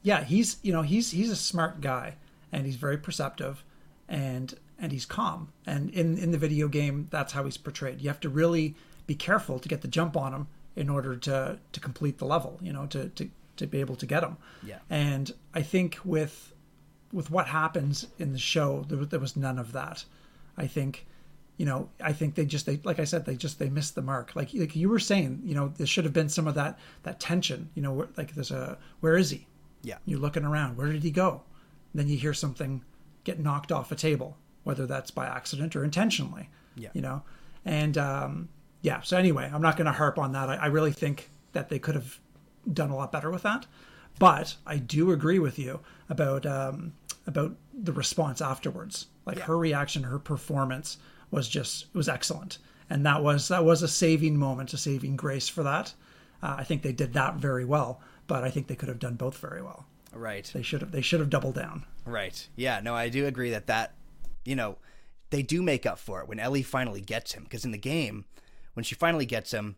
Yeah, he's you know he's he's a smart guy and he's very perceptive, and and he's calm. And in in the video game, that's how he's portrayed. You have to really be careful to get the jump on him in order to to complete the level. You know, to to to be able to get him. Yeah. And I think with with what happens in the show, there, there was none of that. I think you know, I think they just they like I said they just they missed the mark. Like like you were saying, you know, there should have been some of that that tension. You know, like there's a where is he? Yeah. You're looking around. Where did he go? then you hear something get knocked off a table, whether that's by accident or intentionally. Yeah. You know, and um, yeah. So anyway, I'm not going to harp on that. I, I really think that they could have done a lot better with that. But I do agree with you about um, about the response afterwards. Like Yeah. her reaction, her performance was just was excellent, and that was that was a saving moment, a saving grace for that. Uh, I think they did that very well, but I think they could have done both very well. Right. They should have they should have doubled down. Right. Yeah. No, I do agree that that, you know, they do make up for it when Ellie finally gets him. Because in the game, when she finally gets him,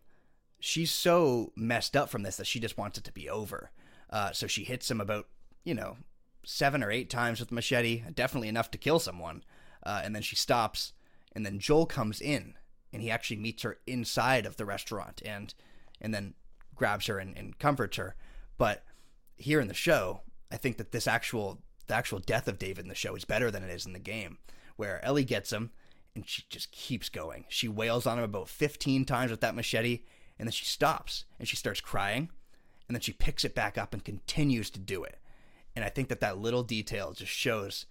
she's so messed up from this that she just wants it to be over. Uh, so she hits him about, you know, seven or eight times with machete, definitely enough to kill someone. Uh, and then she stops, and then Joel comes in, and he actually meets her inside of the restaurant, and and then grabs her and, and comforts her. But here in the show, I think that this actual the actual death of David in the show is better than it is in the game, where Ellie gets him and she just keeps going. She wails on him about 15 times with that machete, and then she stops and she starts crying, and then she picks it back up and continues to do it. And I think that that little detail just shows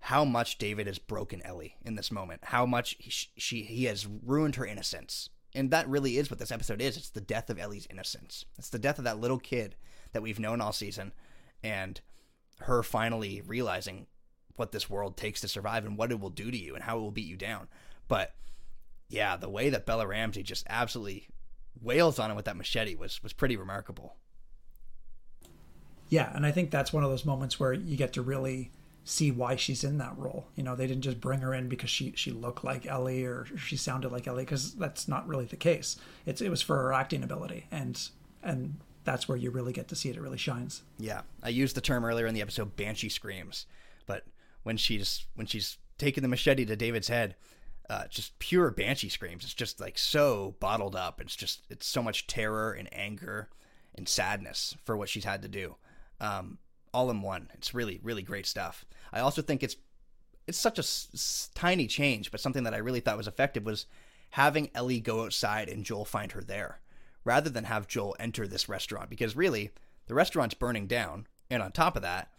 how much David has broken Ellie in this moment, how much he, she he has ruined her innocence. And that really is what this episode is. It's the death of Ellie's innocence. It's the death of that little kid that we've known all season and her finally realizing what this world takes to survive and what it will do to you and how it will beat you down. But yeah, the way that Bella Ramsey just absolutely wails on him with that machete was was pretty remarkable. Yeah, and I think that's one of those moments where you get to really see why she's in that role. You know, they didn't just bring her in because she she looked like Ellie or she sounded like Ellie because that's not really the case. It's it was for her acting ability and and that's where you really get to see it. It really shines. Yeah, I used the term earlier in the episode banshee screams, but when she's when she's taking the machete to David's head, uh, just pure banshee screams. It's just like so bottled up. It's just it's so much terror and anger and sadness for what she's had to do, um, all in one. It's really really great stuff. I also think it's it's such a s- s- tiny change, but something that I really thought was effective was having Ellie go outside and Joel find her there, rather than have Joel enter this restaurant. Because really, the restaurant's burning down, and on top of that,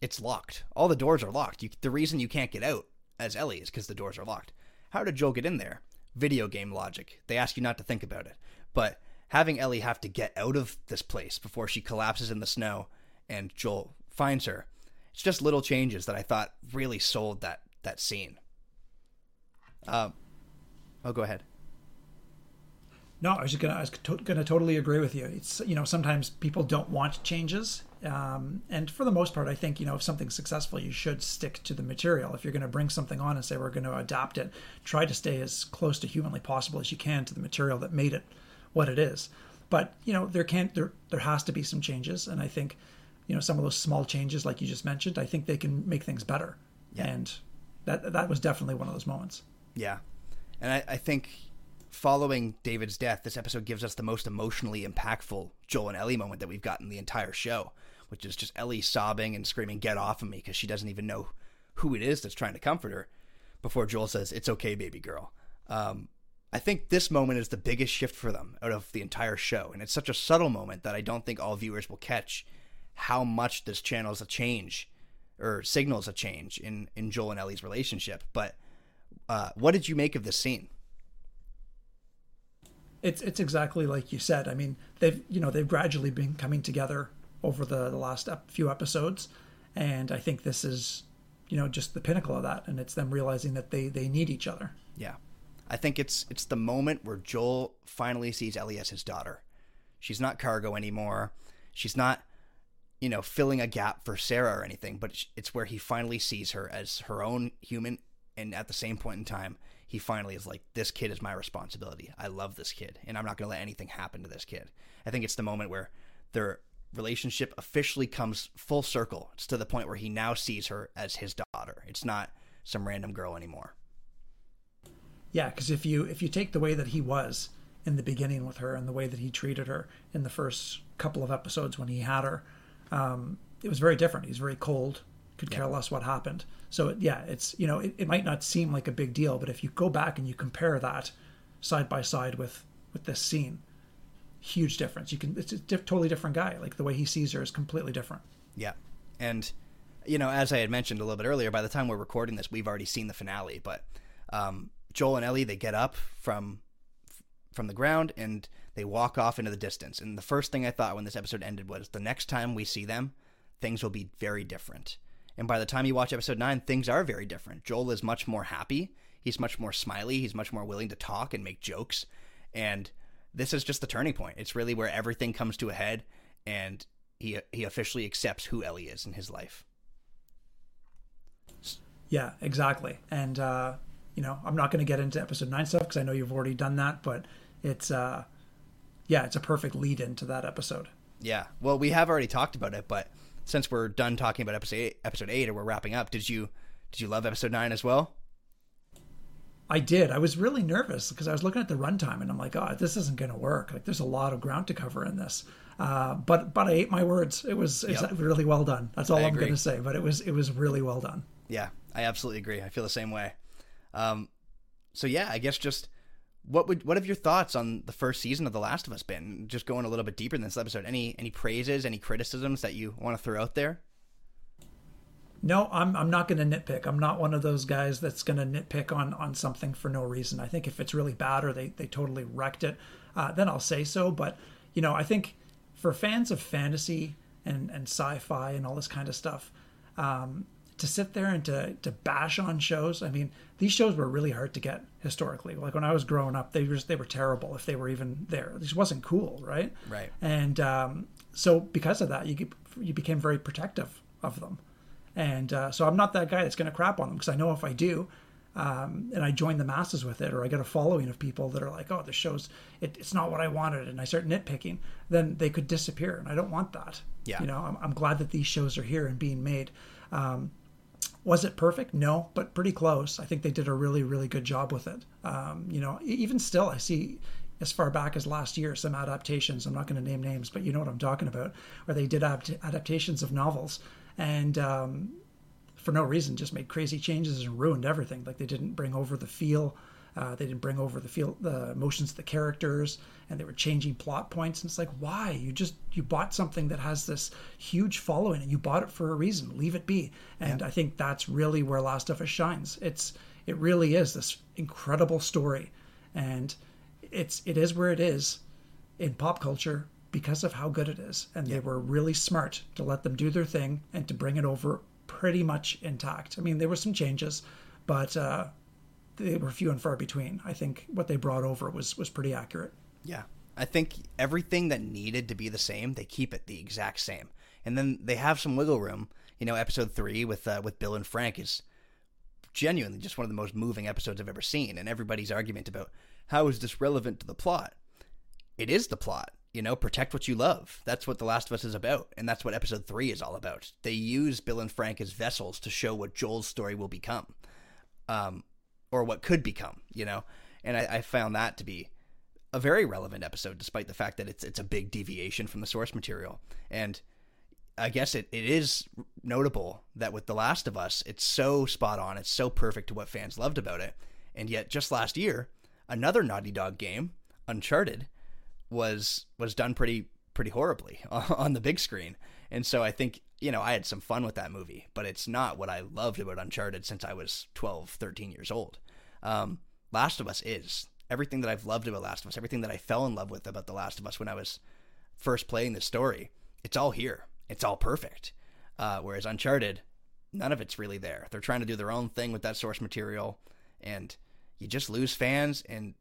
it's locked. All the doors are locked. You, the reason you can't get out as Ellie is because the doors are locked. How did Joel get in there? Video game logic. They ask you not to think about it. But having Ellie have to get out of this place before she collapses in the snow and Joel finds her, it's just little changes that I thought really sold that that scene. Um, oh, go ahead. No, I was just gonna I was to, gonna totally agree with you. It's you know sometimes people don't want changes, um, and for the most part, I think you know if something's successful, you should stick to the material. If you're going to bring something on and say we're going to adapt it, try to stay as close to humanly possible as you can to the material that made it what it is. But you know there can't there there has to be some changes, and I think you know some of those small changes, like you just mentioned, I think they can make things better. Yeah. And that that was definitely one of those moments. Yeah. And I, I think following David's death, this episode gives us the most emotionally impactful Joel and Ellie moment that we've gotten the entire show, which is just Ellie sobbing and screaming, Get off of me, because she doesn't even know who it is that's trying to comfort her before Joel says, It's okay, baby girl. Um, I think this moment is the biggest shift for them out of the entire show. And it's such a subtle moment that I don't think all viewers will catch how much this channels a change or signals a change in, in Joel and Ellie's relationship. But uh, what did you make of this scene? It's it's exactly like you said. I mean, they've you know they've gradually been coming together over the, the last few episodes, and I think this is you know just the pinnacle of that, and it's them realizing that they they need each other. Yeah, I think it's it's the moment where Joel finally sees Ellie as his daughter. She's not cargo anymore. She's not, you know, filling a gap for Sarah or anything. But it's where he finally sees her as her own human, and at the same point in time, he finally is like, "This kid is my responsibility. I love this kid, and I'm not going to let anything happen to this kid." I think it's the moment where their relationship officially comes full circle. It's to the point where he now sees her as his daughter. It's not some random girl anymore. Yeah, because if you if you take the way that he was in the beginning with her and the way that he treated her in the first couple of episodes when he had her, um, it was very different. He's very cold, could care yeah. less what happened. So yeah, it's you know it, it might not seem like a big deal, but if you go back and you compare that side by side with with this scene, huge difference. You can it's a diff, totally different guy. Like the way he sees her is completely different. Yeah, and you know as I had mentioned a little bit earlier, by the time we're recording this, we've already seen the finale. But um, Joel and Ellie they get up from from the ground and they walk off into the distance. And the first thing I thought when this episode ended was the next time we see them, things will be very different. And by the time you watch episode 9, things are very different. Joel is much more happy. He's much more smiley. He's much more willing to talk and make jokes. And this is just the turning point. It's really where everything comes to a head and he he officially accepts who Ellie is in his life. Yeah, exactly. And uh, you know, I'm not going to get into episode 9 stuff because I know you've already done that, but it's uh yeah, it's a perfect lead into that episode. Yeah. Well, we have already talked about it, but since we're done talking about episode eight, episode eight, or we're wrapping up, did you did you love episode nine as well? I did. I was really nervous because I was looking at the runtime and I'm like, oh, this isn't going to work. Like, there's a lot of ground to cover in this. Uh, but but I ate my words. It was it's yep. really well done. That's all I am going to say. But it was it was really well done. Yeah, I absolutely agree. I feel the same way. Um, so yeah, I guess just what would what have your thoughts on the first season of The Last of Us been? Just going a little bit deeper in this episode. Any any praises, any criticisms that you want to throw out there? No, I'm I'm not going to nitpick. I'm not one of those guys that's going to nitpick on on something for no reason. I think if it's really bad or they they totally wrecked it, uh, then I'll say so. But you know, I think for fans of fantasy and and sci-fi and all this kind of stuff, um, to sit there and to to bash on shows. I mean, these shows were really hard to get historically. Like when I was growing up, they were they were terrible if they were even there. This wasn't cool, right? Right. And um, so because of that, you you became very protective of them. And uh, so I'm not that guy that's going to crap on them because I know if I do, um, and I join the masses with it, or I get a following of people that are like, "Oh, this show's it, it's not what I wanted," and I start nitpicking, then they could disappear, and I don't want that. Yeah. You know, I'm, I'm glad that these shows are here and being made. Um, was it perfect? No, but pretty close. I think they did a really, really good job with it. Um, you know, even still, I see as far back as last year some adaptations. I'm not going to name names, but you know what I'm talking about, where they did adaptations of novels and um, for no reason just made crazy changes and ruined everything. Like they didn't bring over the feel uh, they didn't bring over the feel, the emotions of the characters, and they were changing plot points. And it's like, why? You just you bought something that has this huge following, and you bought it for a reason. Leave it be. And yeah. I think that's really where Last of Us shines. It's it really is this incredible story, and it's it is where it is in pop culture because of how good it is. And yeah. they were really smart to let them do their thing and to bring it over pretty much intact. I mean, there were some changes, but uh, they were few and far between. I think what they brought over was was pretty accurate. Yeah. I think everything that needed to be the same, they keep it the exact same. And then they have some wiggle room. You know, episode 3 with uh, with Bill and Frank is genuinely just one of the most moving episodes I've ever seen and everybody's argument about how is this relevant to the plot? It is the plot. You know, protect what you love. That's what The Last of Us is about, and that's what episode 3 is all about. They use Bill and Frank as vessels to show what Joel's story will become. Um, or what could become, you know. And I, I found that to be a very relevant episode, despite the fact that it's it's a big deviation from the source material. And I guess it, it is notable that with The Last of Us, it's so spot on, it's so perfect to what fans loved about it. And yet, just last year, another Naughty Dog game, Uncharted, was was done pretty pretty horribly on the big screen. And so I think you know, I had some fun with that movie, but it's not what I loved about Uncharted since I was 12, 13 years old. Um, Last of Us is everything that I've loved about Last of Us, everything that I fell in love with about The Last of Us when I was first playing the story. It's all here. It's all perfect. Uh, whereas Uncharted, none of it's really there. They're trying to do their own thing with that source material, and you just lose fans. And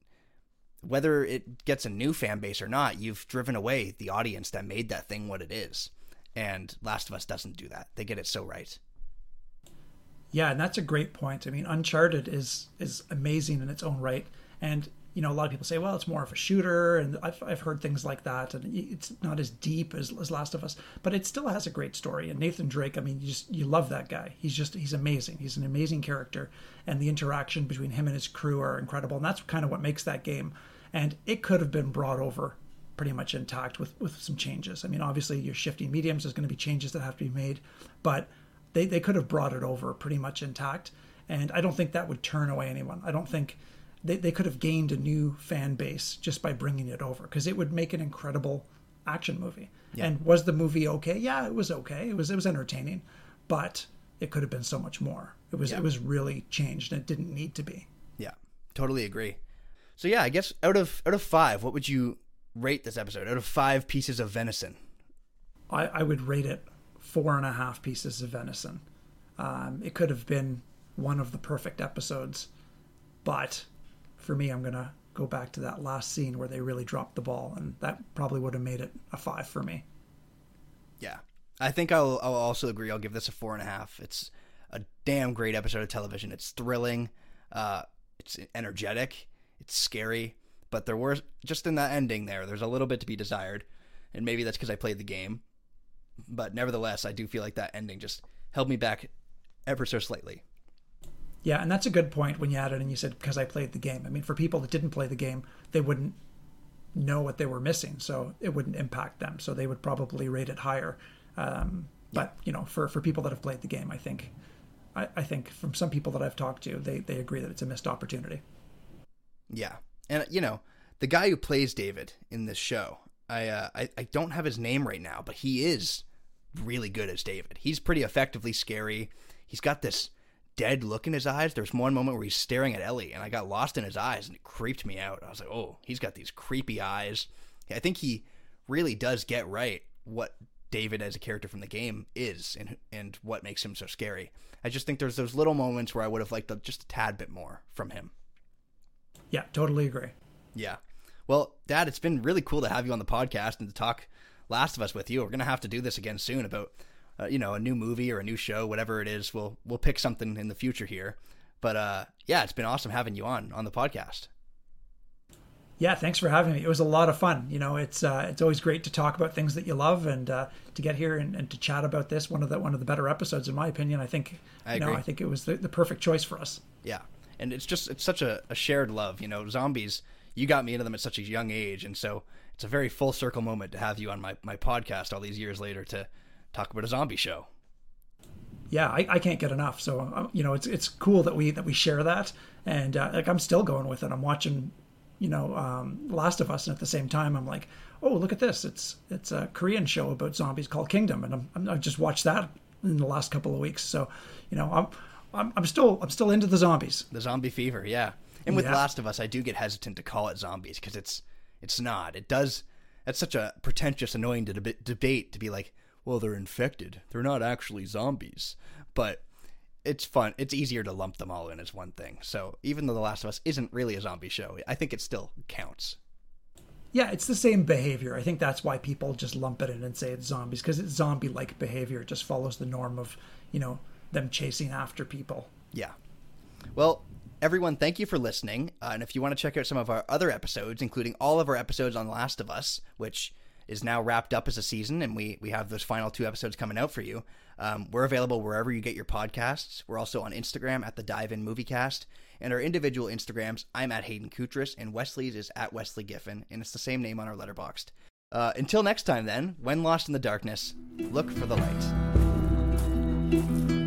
whether it gets a new fan base or not, you've driven away the audience that made that thing what it is. And Last of Us doesn't do that. They get it so right. Yeah, and that's a great point. I mean, Uncharted is is amazing in its own right, and you know a lot of people say, well, it's more of a shooter, and I've I've heard things like that, and it's not as deep as, as Last of Us, but it still has a great story. And Nathan Drake, I mean, you just you love that guy. He's just he's amazing. He's an amazing character, and the interaction between him and his crew are incredible, and that's kind of what makes that game. And it could have been brought over pretty much intact with with some changes. I mean, obviously you're shifting mediums. There's going to be changes that have to be made, but they, they could have brought it over pretty much intact. And I don't think that would turn away anyone. I don't think they, they could have gained a new fan base just by bringing it over because it would make an incredible action movie. Yeah. And was the movie okay? Yeah, it was okay. It was it was entertaining, but it could have been so much more. It was yeah. it was really changed and it didn't need to be. Yeah, totally agree. So yeah, I guess out of out of five, what would you rate this episode? Out of five pieces of venison, I, I would rate it four and a half pieces of venison. Um, it could have been one of the perfect episodes, but for me, I'm gonna go back to that last scene where they really dropped the ball, and that probably would have made it a five for me. Yeah, I think I'll, I'll also agree. I'll give this a four and a half. It's a damn great episode of television. It's thrilling. Uh, it's energetic. It's scary. But there were just in that ending there. There's a little bit to be desired, and maybe that's because I played the game but nevertheless, I do feel like that ending just held me back ever so slightly. Yeah, and that's a good point when you added and you said because I played the game. I mean, for people that didn't play the game, they wouldn't know what they were missing, so it wouldn't impact them. So they would probably rate it higher. Um, but you know, for for people that have played the game, I think, I, I think from some people that I've talked to, they they agree that it's a missed opportunity. Yeah, and you know, the guy who plays David in this show, I, uh, I I don't have his name right now, but he is really good as David. He's pretty effectively scary. He's got this dead look in his eyes. There's one moment where he's staring at Ellie, and I got lost in his eyes, and it creeped me out. I was like, oh, he's got these creepy eyes. I think he really does get right what David as a character from the game is, and and what makes him so scary. I just think there's those little moments where I would have liked just a tad bit more from him. Yeah, totally agree. Yeah. Well, Dad, it's been really cool to have you on the podcast and to talk Last of Us with you. We're gonna have to do this again soon about uh, you know a new movie or a new show, whatever it is. We'll we'll pick something in the future here. But uh, yeah, it's been awesome having you on on the podcast. Yeah, thanks for having me. It was a lot of fun. You know, it's uh, it's always great to talk about things that you love and uh, to get here and, and, to chat about this. One of the one of the better episodes, in my opinion. I think. I agree. Know, I think it was the, the perfect choice for us. Yeah, and it's just it's such a, a shared love. You know, zombies you got me into them at such a young age, and so it's a very full circle moment to have you on my, my podcast all these years later to talk about a zombie show. Yeah, I, I can't get enough. So um, you know, it's it's cool that we that we share that, and uh, like I'm still going with it. I'm watching, you know, um, Last of Us, and at the same time, I'm like, oh, look at this! It's it's a Korean show about zombies called Kingdom, and I'm, I'm I just watched that in the last couple of weeks. So, you know, I'm I'm, I'm still I'm still into the zombies. The zombie fever, yeah. And with yeah. Last of Us, I do get hesitant to call it zombies because it's it's not. It does. That's such a pretentious, annoying deb- debate to be like, well, they're infected. They're not actually zombies. But it's fun. It's easier to lump them all in as one thing. So even though The Last of Us isn't really a zombie show, I think it still counts. Yeah, it's the same behavior. I think that's why people just lump it in and say it's zombies because it's zombie-like behavior. It just follows the norm of, you know, them chasing after people. Yeah. Well, everyone, thank you for listening. Uh, and if you want to check out some of our other episodes, including all of our episodes on Last of Us, which is now wrapped up as a season, and we we have those final two episodes coming out for you. Um, we're available wherever you get your podcasts. We're also on Instagram at the Dive In Moviecast, and our individual Instagrams. I'm at Hayden Koutras, and Wesley's is at Wesley Giffen, and it's the same name on our Letterboxd. Uh, until next time, then, when lost in the darkness, look for the light.